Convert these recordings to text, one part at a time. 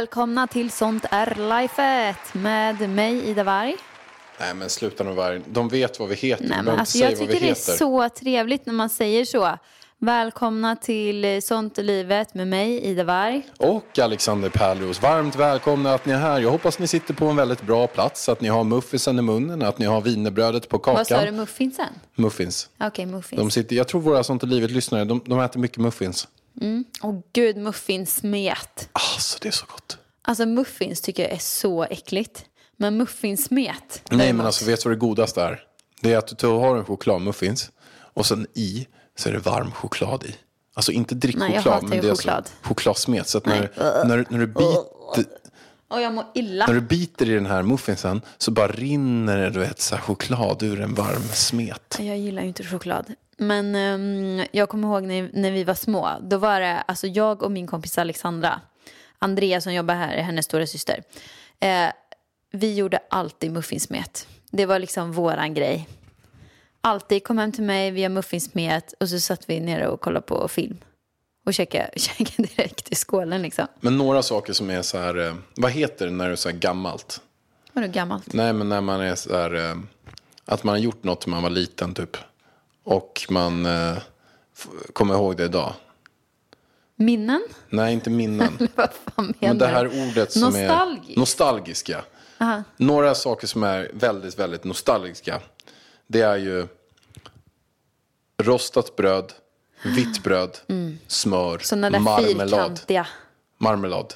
Välkomna till Sånt är lifet med mig Ida Warg. Nej men sluta nu varg. De vet vad vi heter. Nej, men alltså, jag tycker det är heter. så trevligt när man säger så. Välkomna till Sånt är livet med mig Ida Warg. Och Alexander Pärleros, varmt välkomna att ni är här. Jag hoppas ni sitter på en väldigt bra plats, att ni har muffisen i munnen, att ni har wienerbrödet på kakan. Vad sa du, muffinsen? Muffins. Okej, muffins. De sitter, jag tror våra Sånt i livet-lyssnare, de, de äter mycket muffins. Åh gud, muffinsmet. Alltså det är så gott. Alltså muffins tycker jag är så äckligt. Men muffinsmet. Nej men alltså vet du vad det godaste är? Det är att du har en chokladmuffins och sen i så är det varm choklad i. Alltså inte drickchoklad men det är choklad. alltså chokladsmet. Så att när, när, när, du biter, Och jag mår illa. när du biter i den här muffinsen så bara rinner det du vet, så choklad ur en varm smet. Jag gillar ju inte choklad. Men ehm, jag kommer ihåg när, när vi var små. Då var det alltså jag och min kompis Alexandra. Andrea som jobbar här, är hennes stora syster. Eh, vi gjorde alltid muffinsmet. Det var liksom våran grej. Alltid kom hem till mig, vi har muffinsmet och så satt vi nere och kollade på film. Och käkade, käkade direkt i skålen liksom. Men några saker som är så här, eh, vad heter det när det är så här gammalt? Vadå gammalt? Nej men när man är så här, eh, att man har gjort något när man var liten typ. Och man eh, kommer ihåg det idag. Minnen? Nej, inte minnen. Vad fan menar Men det här ordet som Nostalgisk? är nostalgiska. Några saker som är väldigt, väldigt nostalgiska. Det är ju rostat bröd, vitt bröd, smör, Sådana där marmelad. Marmelad,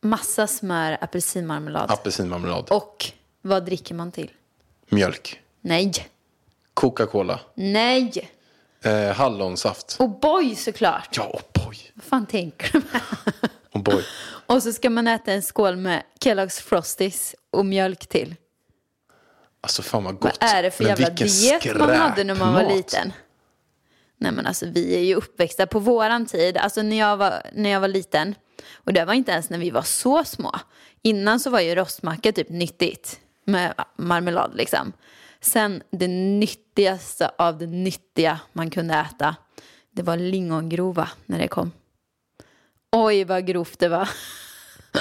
Massa smör, apelsinmarmelad. apelsinmarmelad, Och vad dricker man till? mjölk, Nej. Coca-Cola, Nej. Eh, hallonsaft. Och boy såklart. Ja, oh boy. Vad fan tänker du med? Oh boy. Och så ska man äta en skål med Kellogg's Frosties och mjölk till. Alltså fan vad gott. Vad är det för Men jävla diet man hade när man var liten? Nej men alltså vi är ju uppväxta på våran tid. Alltså när jag var, när jag var liten. Och det var inte ens när vi var så små. Innan så var ju rostmacka typ nyttigt. Med marmelad liksom. Sen det nyttigaste av det nyttiga man kunde äta. Det var lingongrova när det kom. Oj vad grovt det var.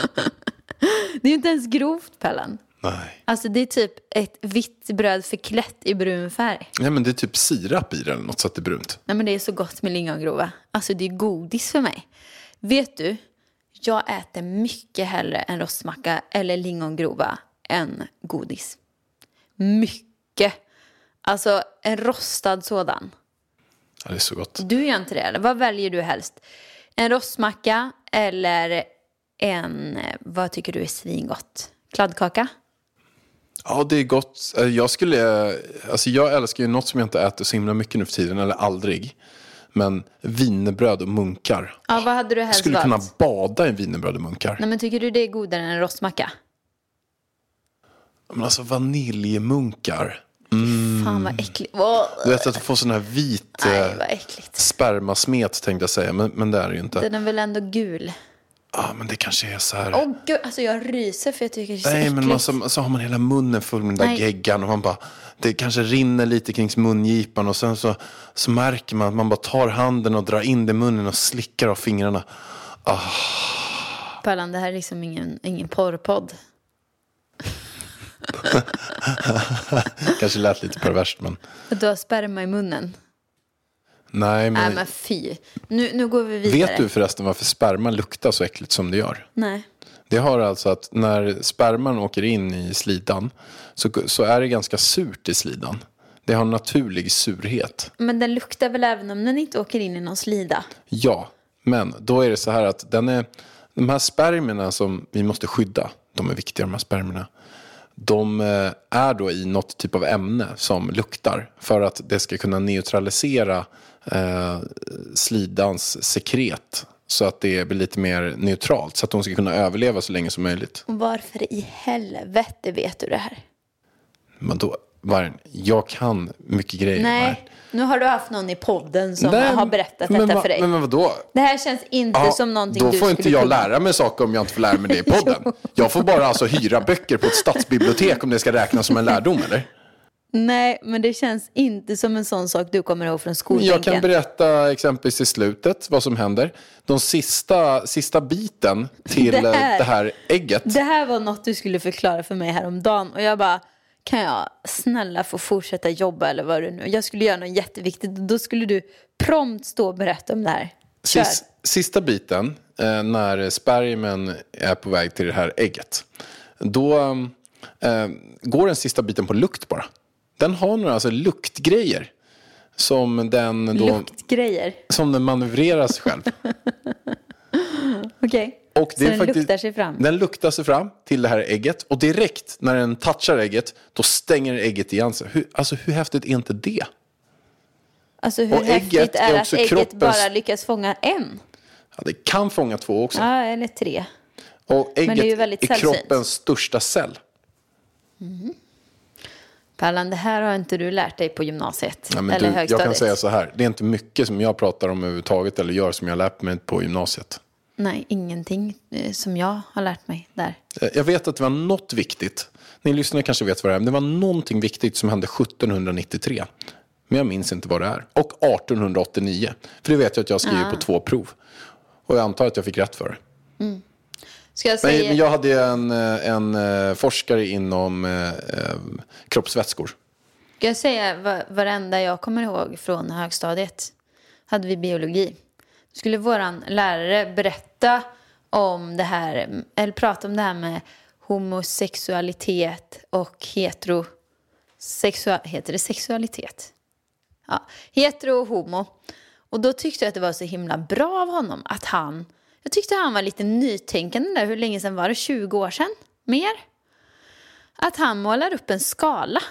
det är ju inte ens grovt Pellan. Nej. Alltså det är typ ett vitt bröd förklätt i brun färg. Nej men det är typ sirap i det eller något så att det är brunt. Nej men det är så gott med lingongrova. Alltså det är godis för mig. Vet du, jag äter mycket hellre en rostmacka eller lingongrova än godis. Mycket. Alltså en rostad sådan. Ja, det är så gott. Du gör inte det? Vad väljer du helst? En rostmacka eller en, eh, vad tycker du är svingott? Kladdkaka? Ja, det är gott. Eh, Jag skulle, eh, alltså jag älskar ju något som jag inte äter så himla mycket nu för tiden, eller aldrig. Men wienerbröd och munkar. Ja, vad hade du Jag helst skulle kunna valt? bada i wienerbröd och munkar. Nej men tycker du det är godare än en rostmacka? Men alltså vaniljmunkar. Fan vad äckligt. Du vet att du får sån här vit Nej eh, spermasmet tänkte jag säga, men, men det är det ju inte. Den är väl ändå gul? Ja, men det kanske är så här. Åh gud, alltså jag ryser för jag tycker det är så Nej, äckligt. men man, så, så har man hela munnen full med den där Nej. geggan och man bara, det kanske rinner lite kring mungipan och sen så, så märker man att man bara tar handen och drar in det i munnen och slickar av fingrarna. Pallan, det här är liksom ingen, ingen porrpodd. Kanske lät lite perverst men. Du har sperma i munnen. Nej, men, Nej men fy. Nu, nu går vi vidare. vet du förresten varför sperman luktar så äckligt som det gör? Nej. Det har alltså att när sperman åker in i slidan så, så är det ganska surt i slidan. Det har en naturlig surhet. Men den luktar väl även om den inte åker in i någon slida? Ja, men då är det så här att den är, de här spermierna som vi måste skydda, de är viktiga de här spermierna. De eh, är då i något typ av ämne som luktar för att det ska kunna neutralisera eh, slidans sekret så att det blir lite mer neutralt så att de ska kunna överleva så länge som möjligt. Och varför i helvete vet du det här? Men då, Vargen, jag kan mycket grejer. Nej, Vargen. Nu har du haft någon i podden som Nej, har berättat men detta va- för dig. Men vadå? Det här känns inte Ja, som någonting då du får skulle inte jag kunna. lära mig saker om jag inte får lära mig det i podden. jag får bara alltså hyra böcker på ett stadsbibliotek om det ska räknas som en lärdom eller? Nej, men det känns inte som en sån sak du kommer ihåg från skolbänken. Jag kan berätta exempelvis i slutet vad som händer. De sista, sista biten till Det här- här, det här ägget. Det här var något du skulle förklara för mig häromdagen och jag bara kan jag snälla få fortsätta jobba eller vad det nu Jag skulle göra något jätteviktigt och då skulle du prompt stå och berätta om det här. Kör. Sis, sista biten, eh, när spermien är på väg till det här ägget. Då eh, går den sista biten på lukt bara. Den har några alltså, luktgrejer. Som den, då, Luktgrejer. som den manövrerar sig själv. Okej. Och Så den luktar sig fram. Den luktar sig fram till det här ägget. Och direkt när den touchar ägget, då stänger ägget igen sig. Hur, alltså hur häftigt är inte det? Alltså hur och ägget häftigt är, är att ägget kroppens- bara lyckas fånga en? Ja, det kan fånga två också. Ja, eller tre. och det är ägget ju väldigt är sällsynt. kroppens största cell. Pallan, det här har inte du lärt dig på gymnasiet. Men eller du, jag högstadiet. kan säga så här, det är inte mycket som jag pratar om överhuvudtaget eller gör som jag lärt mig på gymnasiet. Nej, ingenting eh, som jag har lärt mig där. Eh, Jag vet att det var något viktigt. Ni lyssnare kanske vet vad det är. Men det var någonting viktigt som hände 1793. Men jag minns inte vad det är. Och 1889. För det vet jag att jag skriver Ah. på två prov. Och jag antar att jag fick rätt för det. Ska jag säga... men jag hade en, eh, en forskare inom eh, kroppsvätskor. Ska jag säga va- varenda jag kommer ihåg från högstadiet? Hade vi biologi. Då skulle våran lärare berätta om det här, eller prata om det här med homosexualitet och hetero... Sexua, heter det sexualitet? Ja, hetero och homo. Och då tyckte jag att det var så himla bra av honom att han... Jag tyckte han var lite nytänkande där. Hur länge sedan var det? 20 år sedan? Mer? Att han målar upp en skala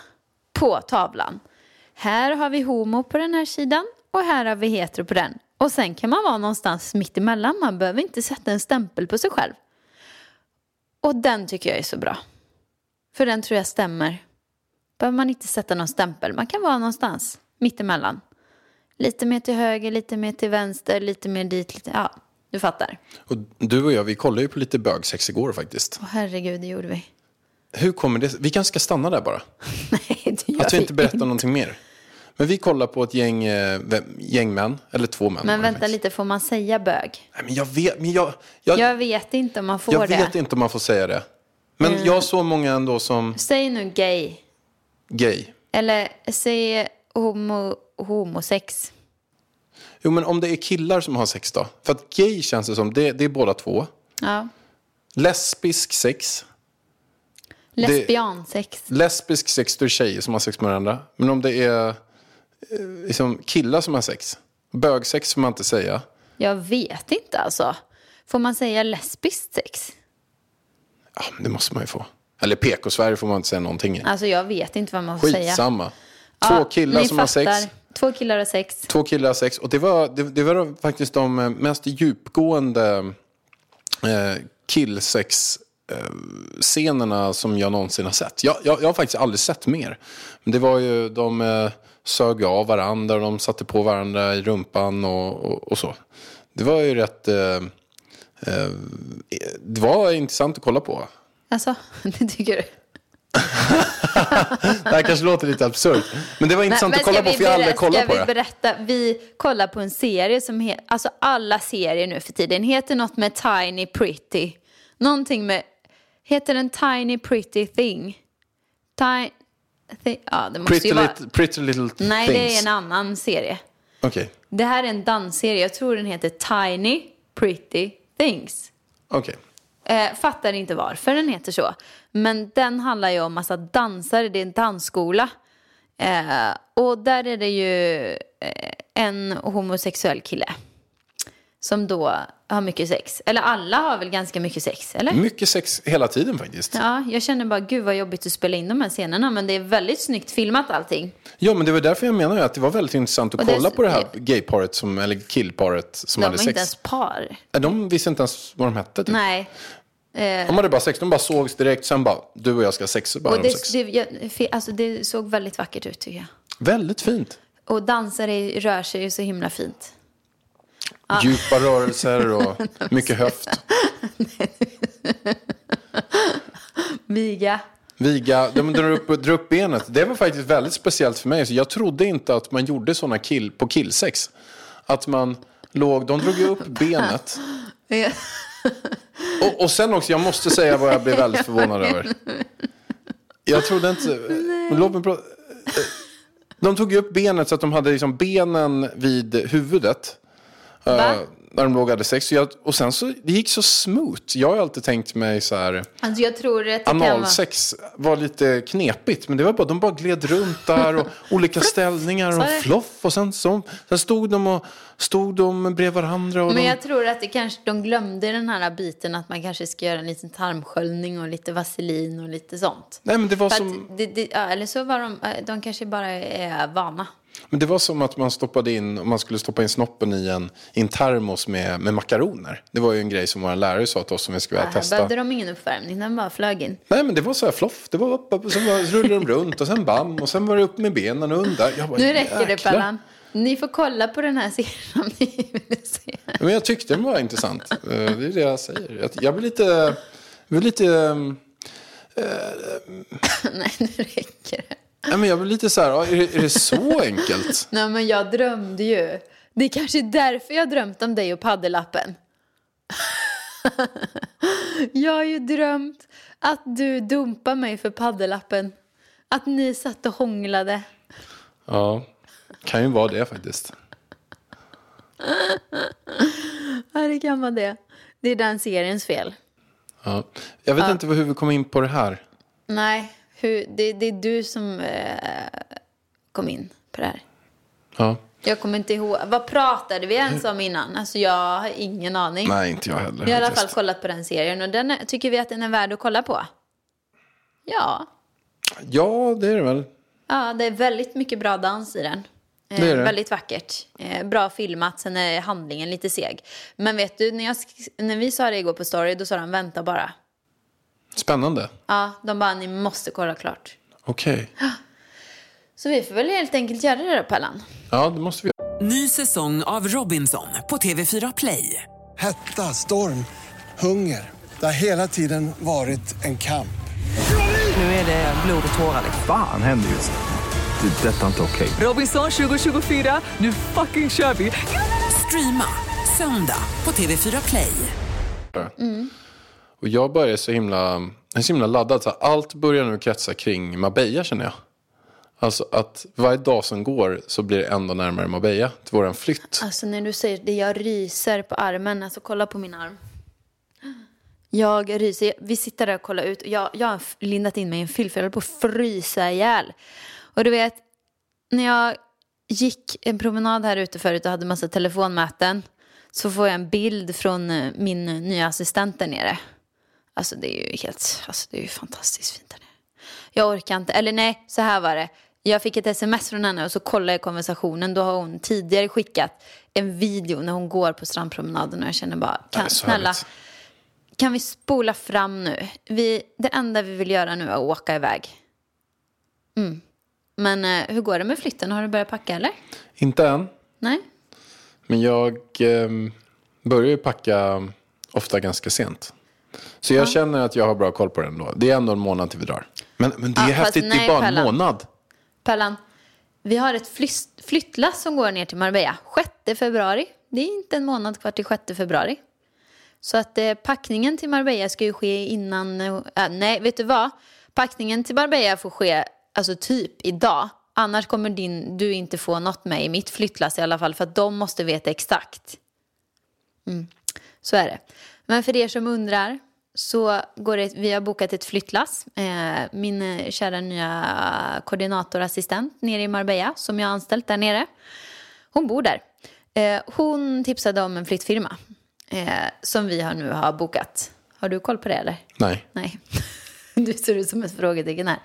på tavlan. Här har vi homo på den här sidan och här har vi hetero på den. Och sen kan man vara någonstans mitt emellan. Man behöver inte sätta en stämpel på sig själv. Och den tycker jag är så bra. För den tror jag stämmer. Behöver man inte sätta någon stämpel. Man kan vara någonstans mitt emellan. Lite mer till höger, lite mer till vänster, lite mer dit, lite... Ja, du fattar. Och du och jag, vi kollade ju på lite bögsex igår faktiskt. Åh herregud, det gjorde vi. Hur kommer det Vi kanske ska stanna där bara. Nej, det gör Att vi vi inte berättar någonting mer. Men vi kollar på ett gäng, eh, gäng män, eller två män. Men vänta lite, får man säga bög? Nej, men jag vet, men jag, jag, Jag vet inte om man får jag det. vet inte om man får säga det. Men jag såg många ändå som Säg nu gay. gay. Eller säg homo, homosex. Jo, men om det är killar som har sex då? För att gay känns det som, det, det är båda två. Ja. Lesbisk sex. Lesbiansex. Lesbisk sex, då är tjejer som har sex med varandra. Men om det är liksom killar som har sex. Bögsex får man inte säga. Jag vet inte alltså. Får man säga lesbiskt sex? Ja, det måste man ju få. Eller PK-Sverige får man inte säga någonting i. Alltså jag vet inte vad man får säga. Skitsamma. Två Ja, killar som har fattar. sex. Två killar har sex. Två killar har sex. Och det var, det, det var faktiskt de eh, mest djupgående eh, killsex-scenerna som jag någonsin har sett. Jag, jag, jag har faktiskt aldrig sett mer. Men det var ju, de eh, sög av varandra och de satte på varandra i rumpan och, och, och så. Det var ju rätt... Eh, eh, det var intressant att kolla på. Alltså, det tycker du? Det här kanske låter lite absurt. Men det var intressant Men att kolla ska på vi för jag har aldrig kollat ska på vi det. berätta? Vi kollar på en serie som heter, alltså alla serier nu för tiden heter något med Tiny Pretty. Någonting med, heter den Tiny Pretty Thing? Tiny, ja det måste Pretty ju vara. little, pretty little Nej, things. det är en annan serie. Okej, Det här är en dansserie, jag tror den heter Tiny Pretty Things. okej. Eh, fattar inte varför den heter så. Men den handlar ju om massa dansare, det är en dansskola. Eh, och där är det ju eh, en homosexuell kille. Som då har mycket sex. Eller alla har väl ganska mycket sex, eller? Mycket sex hela tiden faktiskt. Ja. Ja, jag känner bara gud vad jobbigt att spela in de här scenerna. Men det är väldigt snyggt filmat allting. men det var därför jag menar att det var väldigt intressant att Och det kolla så- på det här gayparet, som, eller killparet som De hade var sex. inte ens par. De visste inte ens vad de hette. Typ. Nej. De hade bara sex, de bara sågs direkt, sen bara, du och jag ska sex, bara Och de det, sex. det, jag, alltså det såg väldigt vackert ut tycker jag. Väldigt fint. Och dansare rör sig ju så himla fint. Djupa rörelser och mycket höft. Viga. Viga, de drar upp, drar upp benet. Det var faktiskt väldigt speciellt för mig. Så jag trodde inte att man gjorde sådana kill, på killsex. Att man låg, de drog ju upp benet. Och, och sen också, jag måste säga vad jag blev väldigt förvånad över. Jag trodde inte... Låt mig prata. De tog ju upp benet så att de hade liksom benen vid huvudet. Va? eh, när de låg hade sex. Och sen så, det gick så smooth. Jag har alltid tänkt mig så här. Alltså jag tror att det. Analsex var lite knepigt. Men det var bara, de bara gled runt där och olika ställningar och floff. Och sen, så, sen stod de och stod de bredvid varandra. Och Men de, jag tror att det kanske, de glömde den här biten att man kanske ska göra en liten tarmsköljning och lite vaselin och lite sånt. nej, men det, var För som, det, det, eller så var de, eh, de kanske bara är vana. Men det var som att man stoppade in, om man skulle stoppa in snoppen i en, i en termos med, med makaroner. Det var ju en grej som våra lärare sa till oss som vi skulle Ja, här testa. behövde de ingen uppvärmning, den bara flög in. Nej men det var så här floff. Det var upp, upp sen var, rullade de runt och sen bam och sen var det upp med benen och under. Jag bara, Nu räcker det. Pallan. Ni får kolla på den här serien om ni vill se. Men jag tyckte den var intressant. Eh, Det är det jag säger. Jag- blir lite... Jag blir lite... ehm, Nej, nu räcker det. Nej, men jag blir lite så här, ja, är det, är det så enkelt? Nej, men jag drömde ju. Det är kanske är därför jag har drömt om dig och paddelappen. jag har ju drömt att du dumpar mig för paddelappen. Att ni satt och hånglade. Ja, kan ju vara det faktiskt. Ja, det kan vara det. Det är den seriens fel. Ja. Jag vet inte hur vi kom in på det här. Nej, hur, det, det är du som eh, kom in på det här. Ja. Jag kommer inte ihåg. Vad pratade vi ens om innan? Alltså jag har ingen aning. Nej, inte jag heller. Vi har i alla fall kollat på den serien och den är, tycker vi att den är värd att kolla på. Ja, Ja, det är det väl. ja det är väldigt mycket bra dans i den. Eh, Det är det. Väldigt vackert. Eh, bra filmat, sen är handlingen lite seg. Men vet du, när, jag, när vi sa det igår på story, då sa de vänta bara. Spännande. Ja, de bara ni måste kolla klart. Okej. Så vi får väl helt enkelt göra det då, Pallan. Ja, det måste vi Ny säsong av Robinson på TV4 Play. Hetta, storm, hunger. Det har hela tiden varit en kamp. Nu är det blod och tårar. liksom. Fan händer just nu. Det. är Detta är inte okej. Robinson 2024, nu fucking kör vi! Streama söndag på TV4 Play. Och jag börjar så himla, är så himla laddad. Så här, allt börjar nu kretsa kring Marbella känner jag. Alltså att varje dag som går så blir det ändå närmare Marbella till våran flytt. Alltså när du säger det, jag ryser på armen. Alltså kolla på min arm. Jag ryser. Vi sitter där och kollar ut. Jag, jag har lindat in mig i en filt för jag höll på att frysa ihjäl. Och du vet, när jag gick en promenad här ute förut och hade massa telefonmöten så får jag en bild från eh, min eh, nya assistent där nere. Alltså det är ju helt, alltså det är ju fantastiskt fint där nere. Jag orkar inte, eller nej, så här var det. Jag fick ett sms från henne och så kollade jag konversationen. Då har hon tidigare skickat en video när hon går på strandpromenaden och jag känner bara, kan, snälla, kan vi spola fram nu? Vi, det enda vi vill göra nu är att åka iväg. Mm. Men eh, hur går det med flytten? Har du börjat packa eller? Inte än, Nej? men jag eh, börjar ju packa ofta ganska sent. Så jag känner att jag har bra koll på det ändå. Det är ändå en månad till vi drar. Men, men det är Ja, fast häftigt, det nej, är bara en Pallan. månad. Pallan, vi har ett flytt, flyttlass som går ner till Marbella 6 februari. Det är inte en månad kvar till 6 februari. Så att eh, packningen till Marbella ska ju ske innan... Eh, nej, vet du vad? Packningen till Marbella får ske alltså typ idag. Annars kommer din, du inte få något med i mitt flyttlass i alla fall. För att de måste veta exakt. Mm. Så är det. Men för er som undrar så går det, vi har bokat ett flyttlass. Eh, min eh, kära nya koordinatorassistent nere i Marbella som jag har anställt där nere. Hon bor där. Eh, hon tipsade om en flyttfirma som vi har nu har bokat. Har du koll på det eller? Nej. Nej. Du ser ut som ett frågetecken här.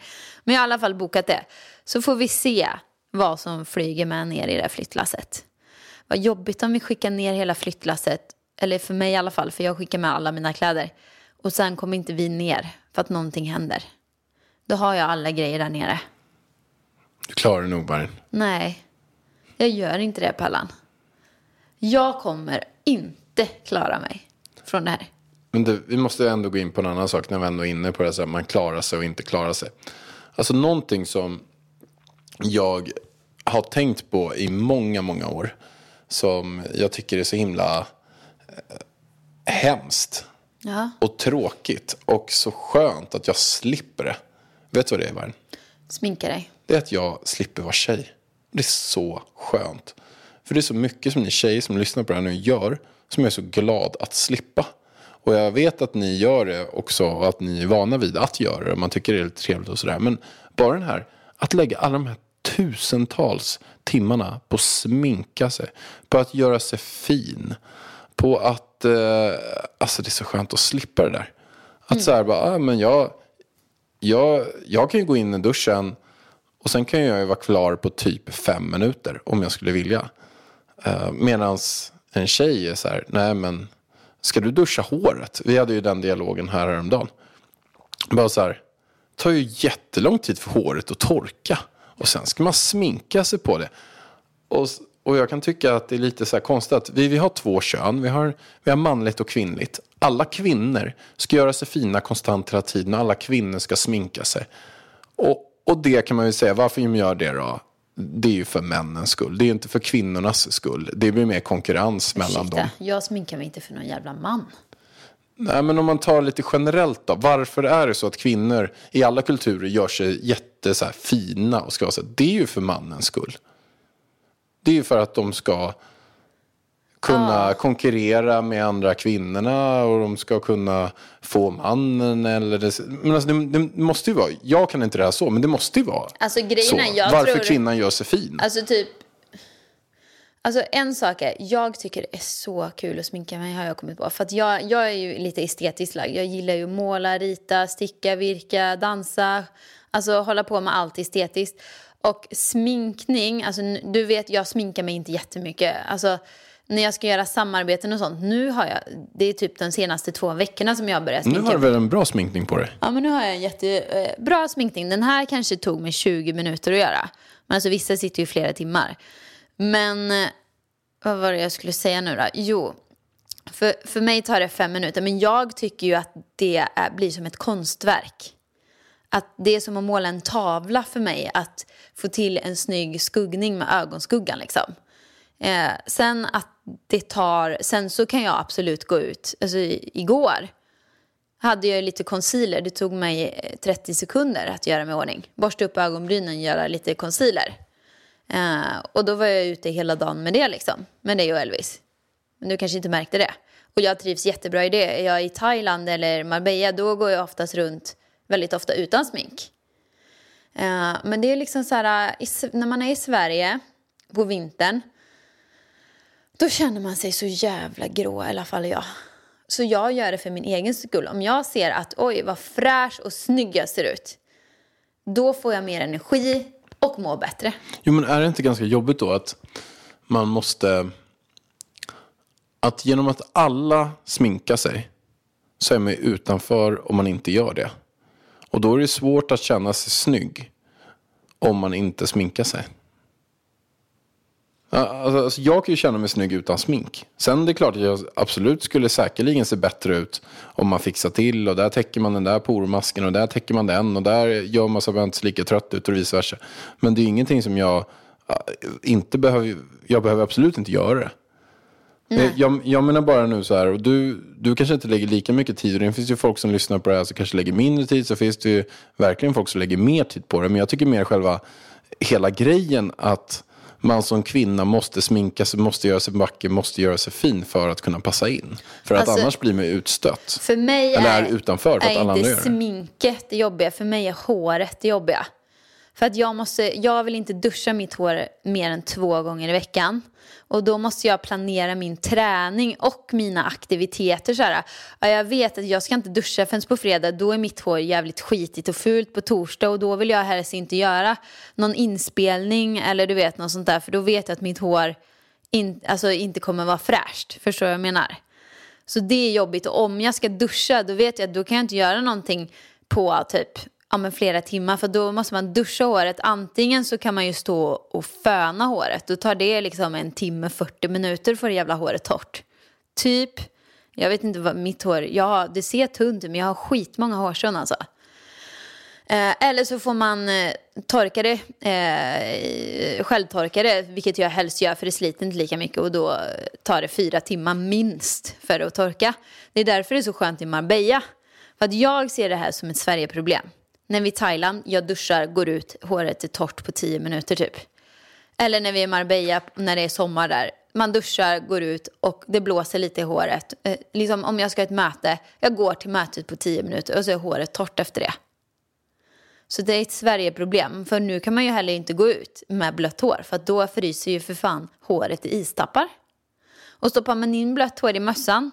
Men jag har i alla fall bokat det. Så får vi se vad som flyger med ner i det här flyttlasset. Vad jobbigt om vi skickar ner hela flyttlasset. Eller för mig i alla fall, för jag skickar med alla mina kläder. Och sen kommer inte vi ner för att någonting händer. Då har jag alla grejer där nere. Du klarar det nog, Barin. Nej, jag gör inte det Pallan. Jag kommer inte klara mig från det här. Men du, vi måste ändå gå in på en annan sak när vi ändå är inne på det så här, man klarar sig och inte klarar sig. Alltså någonting som jag har tänkt på i många, många år. Som jag tycker är så himla hemskt Ja, och tråkigt och så skönt att jag slipper det. Vet du vad det är, Varn? sminka dig. Det är att jag slipper vara tjej. Det är så skönt. För det är så mycket som ni tjejer som lyssnar på det här nu gör som jag är så glad att slippa. Och jag vet att ni gör det också och att ni är vana vid att göra det. och Man tycker det är lite trevligt och sådär. Men bara den här, att lägga alla de här tusentals timmarna på att sminka sig. På att göra sig fin. På att, eh, alltså det är så skönt att slippa det där. Att så här bara, ah, men jag, jag, jag kan ju gå in i duschen och sen kan jag ju vara klar på typ fem minuter om jag skulle vilja. Eh, Medan en tjej är så här, nej men ska du duscha håret? Vi hade ju den dialogen här häromdagen. Bara så här, det tar ju jättelång tid för håret att torka. Och sen ska man sminka sig på det. Och, och jag kan tycka att det är lite så här konstigt att vi, vi har två kön. Vi har, vi har manligt och kvinnligt. Alla kvinnor ska göra sig fina konstant hela tiden. Och alla kvinnor ska sminka sig. Och, och det kan man ju säga, varför gör det då? Det är ju för männens skull. Det är ju inte för kvinnornas skull. Det blir mer konkurrens mellan dem. Ursäkta, jag sminkar mig inte för någon jävla man. Nej, men om man tar lite generellt då. Varför är det så att kvinnor i alla kulturer gör sig jätte så här, fina och ska vara så här, Det är ju för mannens skull. Det är ju för att de ska kunna konkurrera med andra kvinnorna och de ska kunna få mannen eller det, men alltså det, det måste ju vara, jag kan inte det här så, men det måste ju vara Alltså, grejen så. jag Varför tror- kvinnan gör sig fin. Alltså typ... Alltså en sak är, jag tycker det är så kul att sminka mig har jag kommit på. För att jag, jag är ju lite estetiskt lagd. Jag gillar ju att måla, rita, sticka, virka, dansa. Alltså hålla på med allt estetiskt. Och sminkning, alltså du vet jag sminkar mig inte jättemycket. Alltså när jag ska göra samarbeten och sånt. Nu har jag, det är typ de senaste två veckorna som jag börjat nu sminka har du väl en bra sminkning på dig? Ja, men nu har jag en jättebra sminkning. Den här kanske tog mig 20 minuter att göra. Men alltså vissa sitter ju flera timmar. Men eh, vad var det jag skulle säga nu då? Jo, för, för mig tar det fem minuter. Men jag tycker ju att det är, blir som ett konstverk. Att det är som att måla en tavla för mig. Att få till en snygg skuggning med ögonskuggan liksom. Eh, sen att det tar, sen så kan jag absolut gå ut. Alltså i- igår hade jag lite concealer. Det tog mig eh, 30 sekunder att göra mig i ordning. Borsta upp ögonbrynen och göra lite concealer. Eh, och då var jag ute hela dagen med det liksom. Med dig och Elvis. Men du kanske inte märkte det. Och jag trivs jättebra i det. Är jag i Thailand eller Marbella då går jag oftast runt väldigt ofta utan smink. Eh, men det är liksom så här, eh, när man är i Sverige på vintern. Då känner man sig så jävla grå, i alla fall jag. Så jag gör det för min egen skull. Om jag ser att oj vad fräsch och snygg jag ser ut. Då får jag mer energi och mår bättre. Jo, men är det inte ganska jobbigt då att man måste... Att genom att alla sminkar sig så är man ju utanför om man inte gör det. Och då är det svårt att känna sig snygg om man inte sminkar sig. Alltså, alltså, jag kan ju känna mig snygg utan smink. Sen det är klart att jag absolut skulle säkerligen se bättre ut om man fixar till och där täcker man den där pormasken och där täcker man den och där gör man så att man inte ser lika trött ut och vice versa. Men det är ingenting som jag inte behöver, jag behöver absolut inte göra det. Jag, jag, jag menar bara nu så här, och du, du kanske inte lägger lika mycket tid, och det finns ju folk som lyssnar på det här som kanske lägger mindre tid, så finns det ju verkligen folk som lägger mer tid på det. Men jag tycker mer själva hela grejen att man som kvinna måste sminka sig, måste göra sig vacker, måste göra sig fin för att kunna passa in. För att Alltså, annars blir man utstött. För mig Eller är, är utanför för att är alla andra gör det. sminket det jobbiga, för mig är håret det jobbiga. För att jag, måste, jag vill inte duscha mitt hår mer än två gånger i veckan. Och då måste jag planera min träning och mina aktiviteter. Så här. Jag vet att jag ska inte duscha förrän på fredag. Då är mitt hår jävligt skitigt och fult på torsdag. Och då vill jag helst inte göra någon inspelning eller du vet något sånt där. För då vet jag att mitt hår in, alltså, inte kommer vara fräscht. Förstår du vad jag menar? Så det är jobbigt. Och om jag ska duscha då vet jag att då kan jag inte göra någonting på typ ja, men flera timmar. För då måste man duscha håret. Antingen så kan man ju stå och föna håret. Då tar det liksom en timme, 40 minuter för det jävla håret torrt. Typ. Jag vet inte vad mitt hår, ja det ser tunt ut men jag har skitmånga hårstrån alltså. Eh, eller så får man eh, torka det, eh, självtorka det, vilket jag helst gör för det sliter inte lika mycket och då tar det fyra timmar minst för att torka. Det är därför det är så skönt i Marbella. För att jag ser det här som ett Sverigeproblem. När vi är i Thailand, jag duschar, går ut, håret är torrt på tio minuter typ. Eller när vi är i Marbella, när det är sommar där. Man duschar, går ut och det blåser lite i håret. Eh, liksom om jag ska ha ett möte, jag går till mötet på tio minuter och så är håret torrt efter det. Så det är ett Sverigeproblem. För nu kan man ju heller inte gå ut med blött hår. För då fryser ju för fan håret i istappar. Och stoppar man in blött hår i mössan.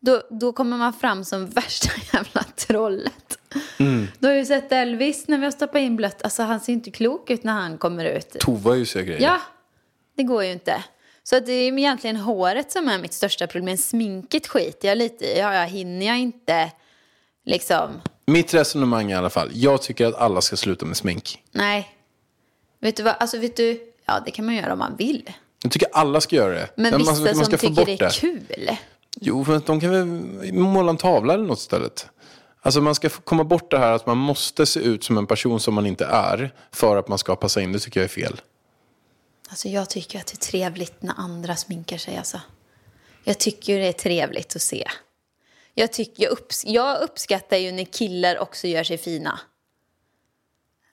Då, då kommer man fram som värsta jävla trollet. Du har ju sett Elvis när vi har stoppat in blött. Alltså han ser inte klok ut när han kommer ut. Tova ju sig grejer. Ja, det går ju inte. Så det är egentligen håret som är mitt största problem. Sminket skiter jag lite i. Ja, jag hinner jag inte liksom... Mitt resonemang i alla fall. Jag tycker att alla ska sluta med smink. Nej. Vet du vad? Alltså vet du? Ja, det kan man göra om man vill. Jag tycker alla ska göra det. Men man, vissa man som ska få tycker det är kul. Jo, för att de kan väl måla en tavla eller något istället. Alltså man ska komma bort det här att man måste se ut som en person som man inte är för att man ska passa in. Det tycker jag är fel. Alltså jag tycker att det är trevligt när andra sminkar sig alltså. Jag tycker det är trevligt att se. Jag, tycker, jag, upps, jag uppskattar ju när killar också gör sig fina.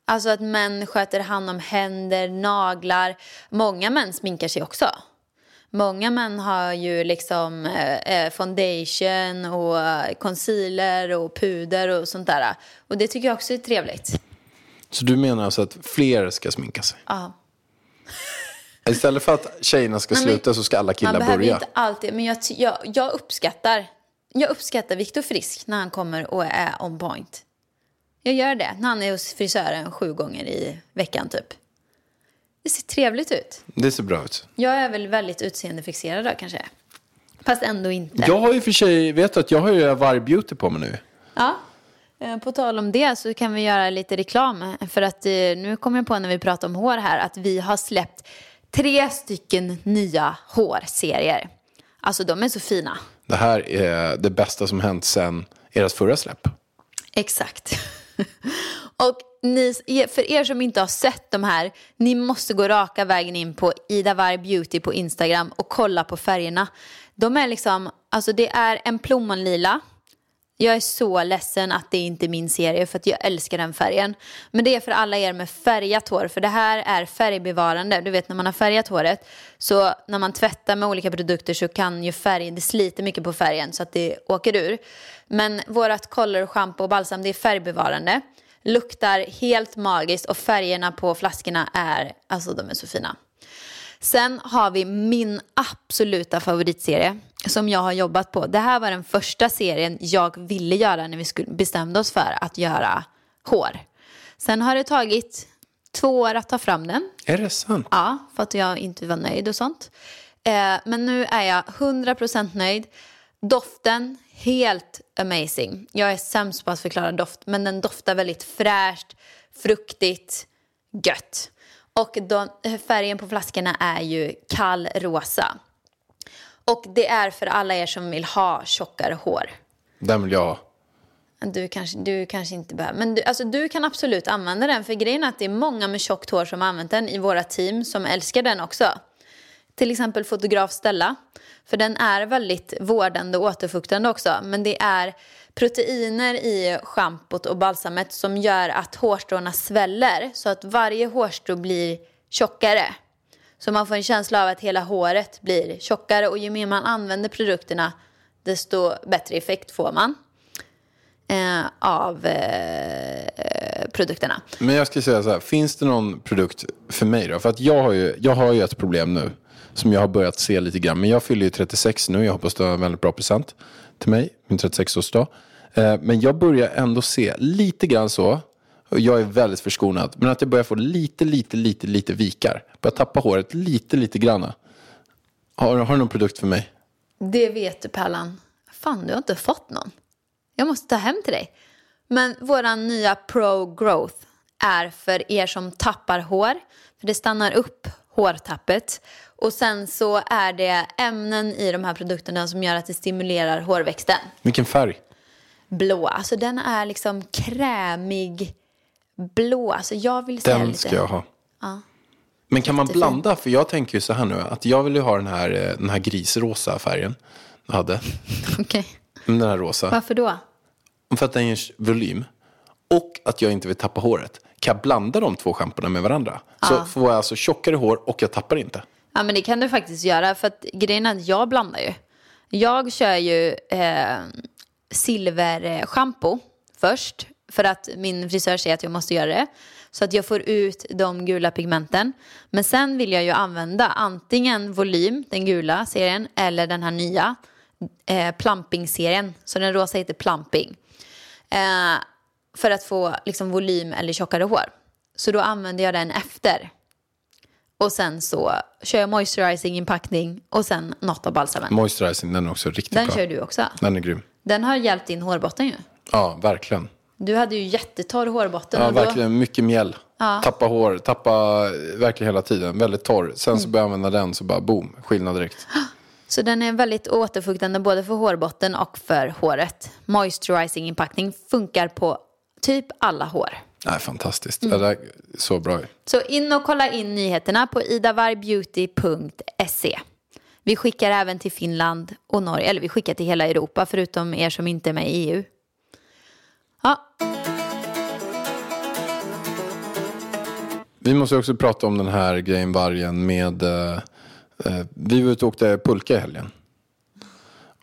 Alltså att män sköter hand om händer, naglar. Många män sminkar sig också. Många män har ju liksom eh, eh, foundation och concealer och puder och sånt där. Och det tycker jag också är trevligt. Så du menar alltså att fler ska sminka sig? Ja. Istället för att tjejerna ska men sluta så ska alla killar Man behöver börja. inte alltid, men jag, jag, jag uppskattar jag uppskattar Viktor Frisk när han kommer och är on point. Jag gör det när han är hos frisören sju gånger i veckan typ. Det ser trevligt ut. Det ser bra ut. Jag är väl väldigt utseendefixerad då kanske. Fast ändå inte. Jag har ju för sig, vet du att jag har ju Varg Beauty på mig nu. Ja. Eh, På tal om det så kan vi göra lite reklam. För att eh, nu kommer jag på när vi pratar om hår här att vi har släppt tre stycken nya hårserier. Alltså de är så fina. Det här är det bästa som hänt sedan ert förra släpp. Exakt. Och ni, för er som inte har sett de här, ni måste gå raka vägen in på Ida Varg Beauty på Instagram och kolla på färgerna. De är liksom, alltså det är en plommonlila. Jag är så ledsen att det inte är min serie för att jag älskar den färgen. Men det är för alla er med färgat hår för det här är färgbevarande. Du vet när man har färgat håret så när man tvättar med olika produkter så kan ju färgen, det sliter mycket på färgen så att det åker ur. Men vårat color, shampoo och balsam det är färgbevarande. Luktar helt magiskt och färgerna på flaskorna är, alltså de är så fina. Sen har vi min absoluta favoritserie som jag har jobbat på. Det här var den första serien jag ville göra när vi skulle bestämde oss för att göra hår. Sen har det tagit två år att ta fram den. Är det sant? Ja, för att jag inte var nöjd och sånt. Eh, men nu är jag 100% nöjd. Doften, helt amazing. Jag är sämst på att förklara doft, men den doftar väldigt fräscht, fruktigt, gött. Och de, färgen på flaskorna är ju kall rosa. Och det är för alla er som vill ha tjockare hår. Den vill jag ha. Du kanske, du kanske inte behöver. Men du, alltså, du kan absolut använda den. För grejen är att det är många med tjockt hår som har använt den i våra team som älskar den också. Till exempel fotograf Stella. För den är väldigt vårdande och återfuktande också. Men det är proteiner i schampot och balsamet som gör att hårstråna sväller så att varje hårstrå blir tjockare. Så man får en känsla av att hela håret blir tjockare och ju mer man använder produkterna desto bättre effekt får man eh, av eh, produkterna. Men jag ska säga så här, finns det någon produkt för mig då? För att jag har ju, jag har ju ett problem nu som jag har börjat se lite grann. Men jag fyller ju 36 nu, jag hoppas du har en väldigt bra present till mig, min 36-årsdag. Eh, men jag börjar ändå se lite grann så, och jag är väldigt förskonad, men att jag börjar få lite, lite, lite, lite vikar. Börjar tappa håret lite, lite granna. Har, har du någon produkt för mig? Det vet du Pärlan. Fan, du har inte fått någon. Jag måste ta hem till dig. Men vår nya Pro Growth är för er som tappar hår. För det stannar upp hårtappet. Och sen så är det ämnen i de här produkterna som gör att det stimulerar hårväxten. Vilken färg? Blå, alltså den är liksom krämig blå. Alltså jag vill säga Den lite... ska jag ha. Men kan man blanda? För jag tänker ju så här nu, att jag vill ju ha den här, eh, den här grisrosa färgen. Jag hade. Okej. Den här rosa. Varför då? För att den ger volym. Och att jag inte vill tappa håret. Kan jag blanda de två schampona med varandra? Så får jag alltså tjockare hår och jag tappar inte. Ja men det kan du faktiskt göra för att grejen är att jag blandar ju. Jag kör ju eh, silverschampo först för att min frisör säger att jag måste göra det. Så att jag får ut de gula pigmenten. Men sen vill jag ju använda antingen volym, den gula serien, eller den här nya eh, plumping-serien. Så den rosa heter plumping. Eh, för att få liksom volym eller tjockare hår. Så då använder jag den efter. Och sen så kör jag moisturizing inpackning och sen något av balsamen. Moisturizing, den är också riktigt Den bra. kör du också. Den är grym. Den har hjälpt din hårbotten ju. Ja, verkligen. Du hade ju jättetorr hårbotten. Ja, då, verkligen. Mycket mjäll. Tappa hår, tappa eh, verkligen hela tiden. Väldigt torr. Sen Mm. så börjar jag använda den så bara boom, skillnad direkt. Så den är väldigt återfuktande både för hårbotten och för håret. Moisturizing inpackning funkar på typ alla hår. Nej, fantastiskt. Mm. Det är så bra. Så in och kolla in nyheterna på idavarbeauty.se. Vi skickar även till Finland och Norge, eller vi skickar till hela Europa förutom er som inte är med i EU. Ja, Vi måste också prata om den här grejen vargen med... Eh, eh, vi var ute och åkte pulka i helgen.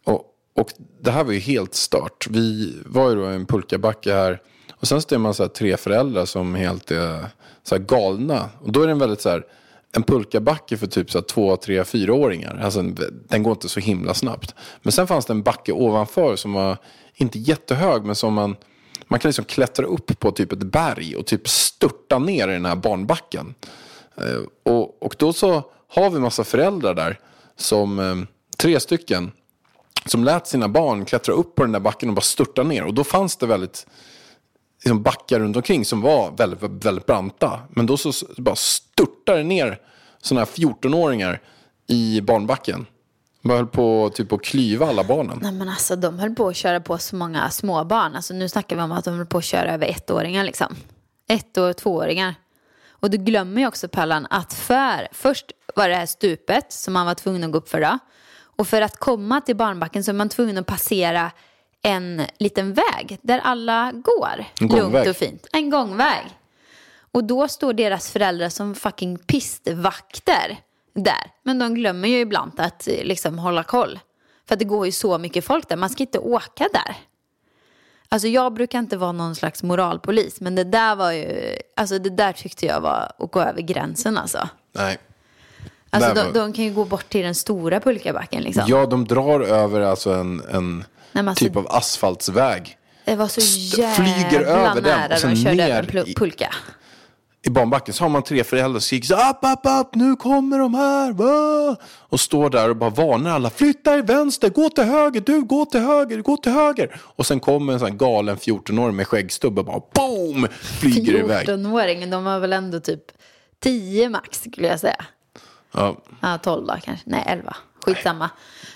Och, och det här var ju helt stört. Vi var ju då i en pulkabacke här. Och sen så är man så här tre föräldrar som helt är så här galna. Och då är det en väldigt så här... En pulkabacke för typ så här två, tre, fyraåringar. Alltså den går inte så himla snabbt. Men sen fanns det en backe ovanför som var inte jättehög men som man... Man kan liksom klättra upp på typ ett berg och typ störta ner i den här barnbacken. Eh, och, och då så har vi massa föräldrar där, som eh, tre stycken, som lät sina barn klättra upp på den där backen och bara störta ner. Och då fanns det väldigt liksom backar runt omkring som var väldigt, väldigt branta. Men då så bara störtade det ner sådana här 14-åringar i barnbacken. Man höll på typ att klyva alla barnen. nej men alltså de höll på att köra på så många småbarn. Alltså nu snackar vi om att de höll på att köra över ettåringar liksom. Ett och tvååringar. Och du glömmer ju också Pallan att för, först var det här stupet som man var tvungen att gå upp för då. Och för att komma till barnbacken så är man tvungen att passera en liten väg där alla går. Lugnt och fint. En gångväg. Och då står deras föräldrar som fucking pistvakter där. Men de glömmer ju ibland att eh, liksom hålla koll. För att det går ju så mycket folk där. Man ska inte åka där. Alltså jag brukar inte vara någon slags moralpolis. Men det där var ju, alltså det där tyckte jag var att gå över gränsen alltså. Nej. Alltså de, de kan ju gå bort till den stora pulkabacken liksom. Ja, de drar över alltså en, en Nej, alltså- typ av asfaltsväg. Det var så jävla flyger över den nära och de körde ner över en i- pulka. I barnbacken så har man tre föräldrar som skriker upp, upp, upp, nu kommer de här. Va? Och står där och bara varnar alla. Flytta er vänster, gå till höger, du gå till höger, gå till höger. Och sen kommer en sån galen 14-åring med skäggstubb och bara boom, flyger iväg. 14-åringen, de var väl ändå typ 10 max skulle jag säga. Ja, Ja, 12 då kanske. Nej, 11. Skitsamma.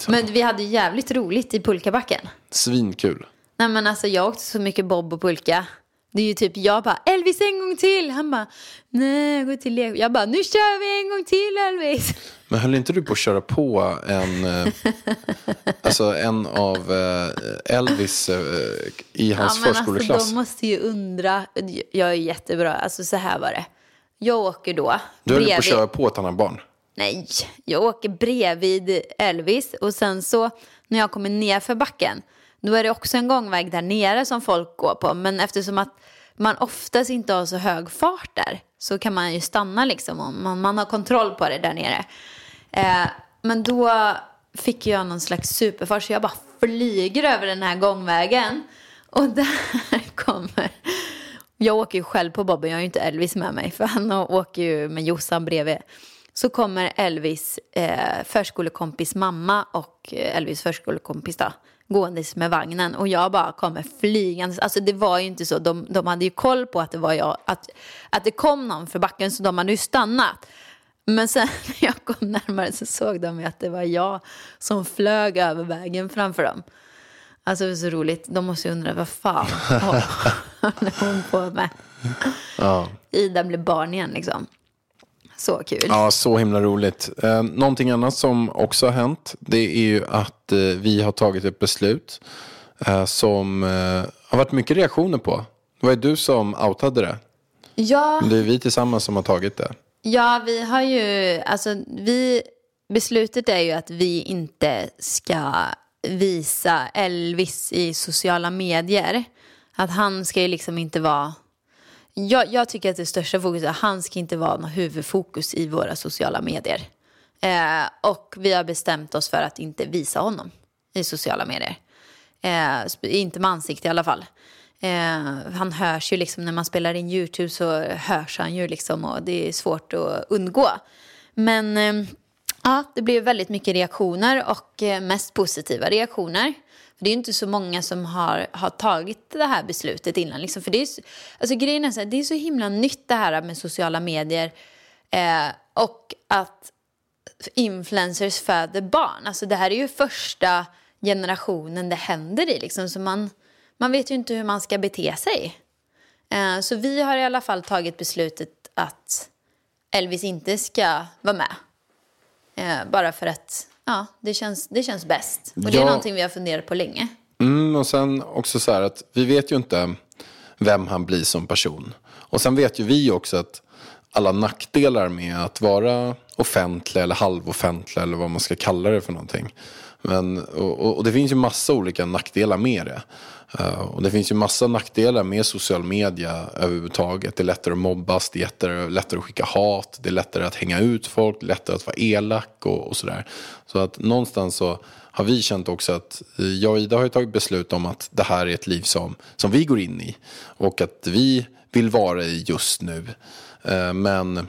Men vi hade jävligt roligt i pulkabacken. svinkul. Nej men alltså jag åkte så mycket bob och pulka. Det är ju typ jag bara Elvis en gång till. Han bara nej går till lek. Jag bara nu kör vi en gång till Elvis. Men höll inte du på att köra på en, eh, alltså en av eh, Elvis eh, i hans men förskoleklass? Alltså, de måste ju undra. Jag är jättebra. Alltså så här var det. Jag åker då. du höll på att bredvid- köra på ett annat barn? Nej, jag åker bredvid Elvis och sen så när jag kommer ner för backen då är det också en gångväg där nere som folk går på. Men eftersom att man oftast inte har så hög fart där så kan man ju stanna liksom och man, man har kontroll på det där nere. Eh, men då fick jag någon slags superfart så jag bara flyger över den här gångvägen. Och där kommer jag åker ju själv på Bobben, jag har ju inte Elvis med mig för han åker ju med Jossan bredvid. Så kommer Elvis eh, förskolekompis mamma och eh, Elvis förskolekompis då, gåendes med vagnen och jag bara kommer flygande. Alltså det var ju inte så, de, de hade ju koll på att det var jag, att, att det kom någon för backen så de hade ju stannat. Men sen när jag kom närmare så såg de att det var jag som flög över vägen framför dem. Alltså det var så roligt. De måste ju undra vad fan håller hon på med? Ida blev barn igen liksom. Så kul. Ja, så himla roligt. Eh, någonting annat som också har hänt, det är ju att eh, vi har tagit ett beslut eh, som eh, har varit mycket reaktioner på. Det var ju du som outade det. Ja, Det är vi tillsammans som har tagit det. ja, vi har ju, alltså vi, beslutet är ju att vi inte ska visa Elvis i sociala medier. Att han ska ju liksom inte vara, jag, jag tycker att det största fokuset är att han ska inte vara något huvudfokus i våra sociala medier. Eh, och vi har bestämt oss för att inte visa honom i sociala medier. Eh, inte med ansikte i alla fall. Eh, han hörs ju liksom när man spelar in YouTube så hörs han ju liksom och det är svårt att undgå. Men eh, ja, det blev väldigt mycket reaktioner och eh, mest positiva reaktioner. För det är ju inte så många som har, har tagit det här beslutet innan. Liksom. För det är, så- alltså, grejen är så här, det är så himla nytt det här med sociala medier. Eh, och att influencers föder barn. Alltså det här är ju första generationen det händer i. Liksom. Så man, man vet ju inte hur man ska bete sig. Eh, så vi har i alla fall tagit beslutet att Elvis inte ska vara med. Eh, bara för att ja, det, känns, det känns bäst. Och det är Ja. någonting vi har funderat på länge. Mm, och sen också så här att vi vet ju inte vem han blir som person. Och sen vet ju vi också att alla nackdelar med att vara offentlig eller halvoffentlig eller vad man ska kalla det för någonting. Men, och, och, och det finns ju massa olika nackdelar med det. Uh, och det finns ju massa nackdelar med social media överhuvudtaget. Det är lättare att mobbas, det är lättare, lättare att skicka hat, det är lättare att hänga ut folk, lättare att vara elak och, och sådär. Så att någonstans så har vi känt också att jag och Ida har ju tagit beslut om att det här är ett liv som, som vi går in i. Och att vi vill vara i just nu. Uh, Men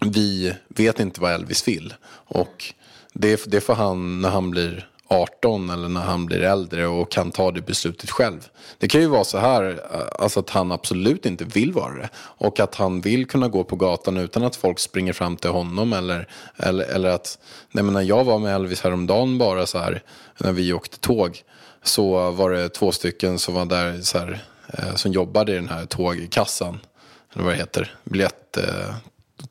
vi vet inte vad Elvis vill. Och det, det får han när han blir 18 eller när han blir äldre och kan ta det beslutet själv. Det kan ju vara så här eh, alltså att han absolut inte vill vara det. Och att han vill kunna gå på gatan utan att folk springer fram till honom. Eller, eller, eller att, nej men när jag var med Elvis häromdagen bara så här, när vi åkte tåg. Så var det två stycken som var där så här, eh, som jobbade i den här tågkassan. Eller vad det heter, biljett, eh,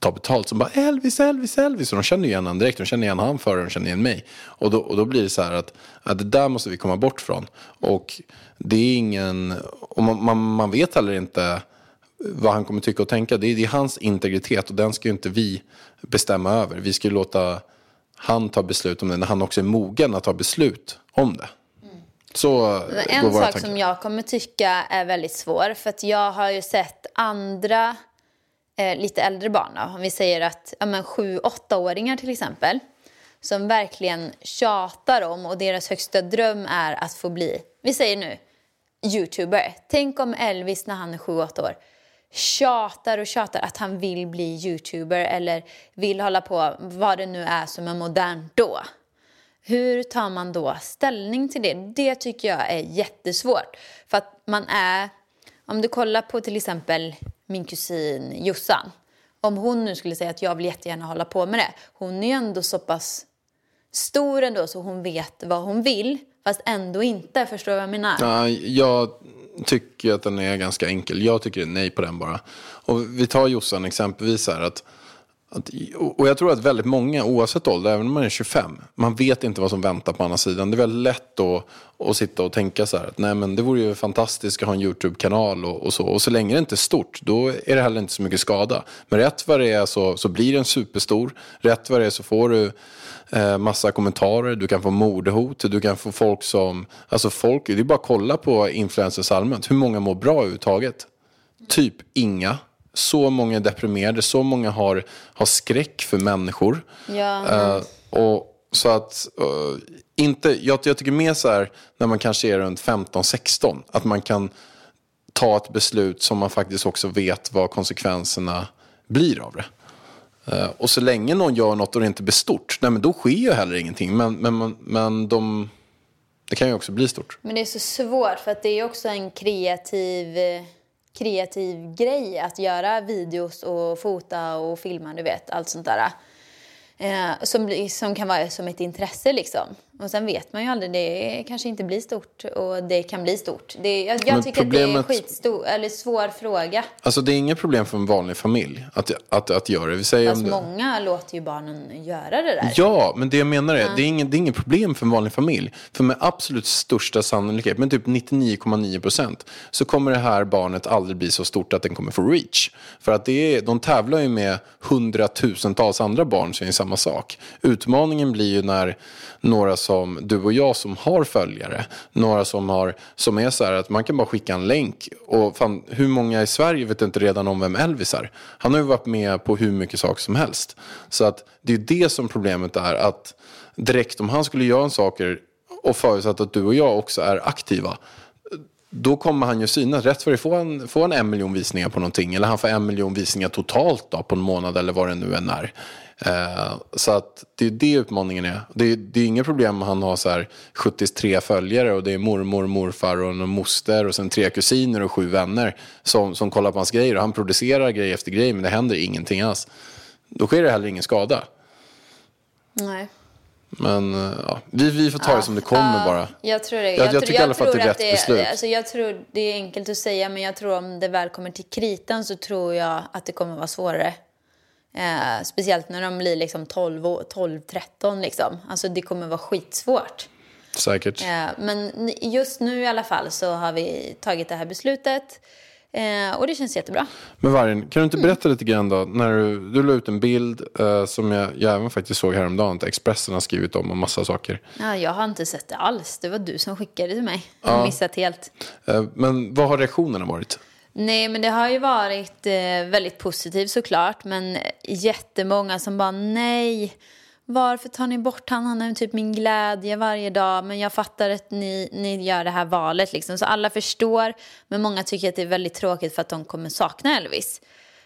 ta betalt. Som bara Elvis, Elvis, Elvis. Och de känner igen honom direkt. De känner igen han före de känner igen mig. Och då, och då blir det så här att, att det där måste vi komma bort från. Och det är ingen, och man, man, man vet heller inte vad han kommer tycka och tänka. Det är, det är hans integritet och den ska ju inte vi bestämma över. Vi ska ju låta han ta beslut om det när han också är mogen att ta beslut om det. Så går En sak tankar. som jag kommer tycka är väldigt svår, för att jag har ju sett andra eh, lite äldre barn, då, om vi säger att ja, men sju, åttaåringar till exempel, som verkligen tjatar om och deras högsta dröm är att få bli, vi säger nu, youtuber. Tänk om Elvis när han är sju, åtta år tjatar och tjatar att han vill bli youtuber eller vill hålla på vad det nu är som är modernt då. Hur tar man då ställning till det? Det tycker jag är jättesvårt. För att man är, om du kollar på till exempel min kusin Jossan. Om hon nu skulle säga att jag vill jättegärna hålla på med det. Hon är ju ändå så pass stor ändå så hon vet vad hon vill. Fast ändå inte, förstår du vad jag menar? Ja, jag, tycker att den är ganska enkel. Jag tycker nej på den bara. Och vi tar Jossan exempelvis här. Att, att, och jag tror att väldigt många, oavsett ålder, även om man är 25, man vet inte vad som väntar på andra sidan. Det är väldigt lätt att, att sitta och tänka så här att nej men det vore ju fantastiskt att ha en YouTube-kanal och, och så. Och så länge det inte är stort, då är det heller inte så mycket skada. Men rätt vad det är så, så blir den superstor. Rätt vad det är så får du eh, massa kommentarer, du kan få mordhot, du kan få folk som, alltså folk, det är bara att kolla på influencers allmänt, hur många mår bra överhuvudtaget? Typ inga. Så många är deprimerade, så många har, har skräck för människor. Ja, Eh, och så att, eh, inte, jag, jag tycker mer så här, när man kanske är runt 15-16, att man kan ta ett beslut som man faktiskt också vet vad konsekvenserna blir av det. Eh, och så länge någon gör något och det inte blir stort, nej men då sker ju heller ingenting. Men, men, men, de, det kan ju också bli stort. Men det är så svårt för att det är också en kreativ, kreativ grej att göra videos och fota och filma, du vet, allt sånt där. Eh, som, som kan vara som ett intresse liksom. Och sen vet man ju aldrig, det kanske inte blir stort och det kan bli stort. Det, jag jag tycker att det är en skitstor, eller svår fråga. Alltså det är inget problem för en vanlig familj att, att, att göra det. Vi säger Fast om det, många låter ju barnen göra det där. Ja, men det jag menar är, det, är inget, det är inget problem för en vanlig familj. För med absolut största sannolikhet, med typ 99,9 procent, så kommer det här barnet aldrig bli så stort att den kommer få reach. För att det är, de tävlar ju med hundratusentals andra barn som är samma sak. Utmaningen blir ju när några som som du och jag som har följare, några som, har, som är så här att man kan bara skicka en länk. Och fan, hur många i Sverige vet inte redan om vem Elvis är? Han har ju varit med på hur mycket saker som helst. Så att det är ju det som problemet är. Att direkt om han skulle göra en saker och förutsatt att du och jag också är aktiva. Då kommer han ju synas. Rätt för det får han, får han en miljon visningar på någonting. Eller han får en miljon visningar totalt då, på en månad eller vad det nu än är. Eh, så att det är det utmaningen är. Det är, det är inget problem om han har så här 73 följare och det är mormor, morfar och en moster och sen tre kusiner och sju vänner som, som kollar på hans grejer. Och han producerar grej efter grej men det händer ingenting alls. Då sker det heller ingen skada. Nej. Men eh, ja, vi, vi får ta det som det kommer Ja, bara. Jag tror det. Jag- jag tror- tycker i alla fall att det är rätt beslut. Alltså jag tror det är enkelt att säga, men jag tror om det väl kommer till kritan så tror jag att det kommer vara svårare. Eh, speciellt när de blir liksom 12, och- 12 13 liksom. Alltså det kommer vara skitsvårt. Säkert. Eh, men just nu i alla fall så har vi tagit det här beslutet. Eh, och det känns jättebra. Men Vargen, kan du inte Mm. berätta lite grann då? När du, du la ut en bild eh, som jag, jag även faktiskt såg häromdagen. Att Expressen har skrivit om och massa saker. Ja, jag har inte sett det alls. Det var du som skickade till mig. Jag har missat helt. Eh, men vad har reaktionerna varit? Nej, men det har ju varit eh, väldigt positivt såklart. Men jättemånga som bara nej. Varför tar ni bort han? Han är typ min glädje varje dag. Men jag fattar att ni, ni gör det här valet liksom. Så alla förstår. Men många tycker att det är väldigt tråkigt för att de kommer sakna Elvis.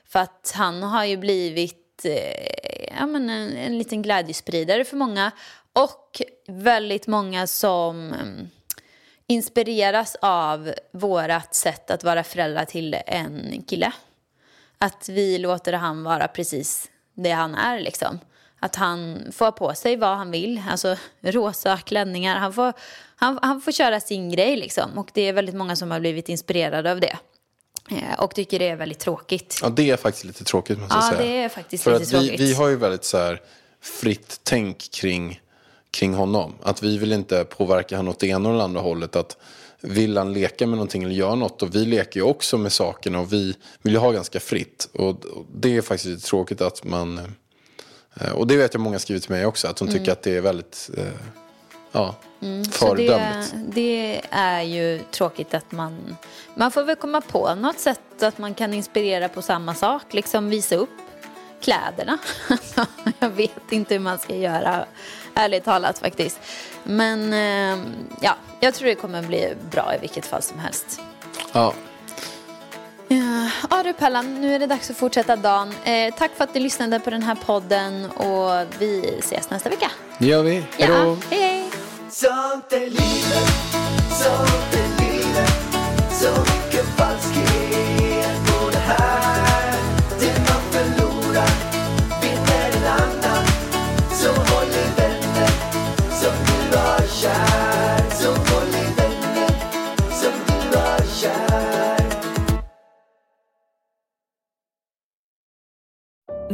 För att han har ju blivit eh, ja, men en, en liten glädjespridare för många. Och väldigt många som... Mm, inspireras av vårat sätt att vara föräldrar till en kille. Att vi låter han vara precis det han är liksom. Att han får på sig vad han vill, alltså rosa klänningar. Han får, han, han får köra sin grej liksom. Och det är väldigt många som har blivit inspirerade av det. Eh, och tycker det är väldigt tråkigt. Ja, det är faktiskt lite tråkigt måste jag Ja, säga. det är faktiskt För lite att vi, tråkigt. vi har ju väldigt så här fritt tänk kring, kring honom. Att vi vill inte påverka honom åt det ena eller andra hållet. Att vill han leka med någonting eller göra något. Och vi leker ju också med sakerna och vi vill ju ha ganska fritt. Och, och det är faktiskt lite tråkigt att man... eh, Och det vet jag många skrivit till mig också. Att de tycker att det är väldigt... eh, Ja, Mm. Så det, föredömligt. det är ju tråkigt att man... Man får väl komma på något sätt att man kan inspirera på samma sak. Liksom visa upp kläderna. jag vet inte hur man ska göra, ärligt talat faktiskt. Men eh, ja, jag tror det kommer bli bra i vilket fall som helst. Ja, Ja, ja du Pellan, nu är det dags att fortsätta dagen. Eh, tack för att ni lyssnade på den här podden och vi ses nästa vecka. det gör vi. Hej då! Ja, hej hej!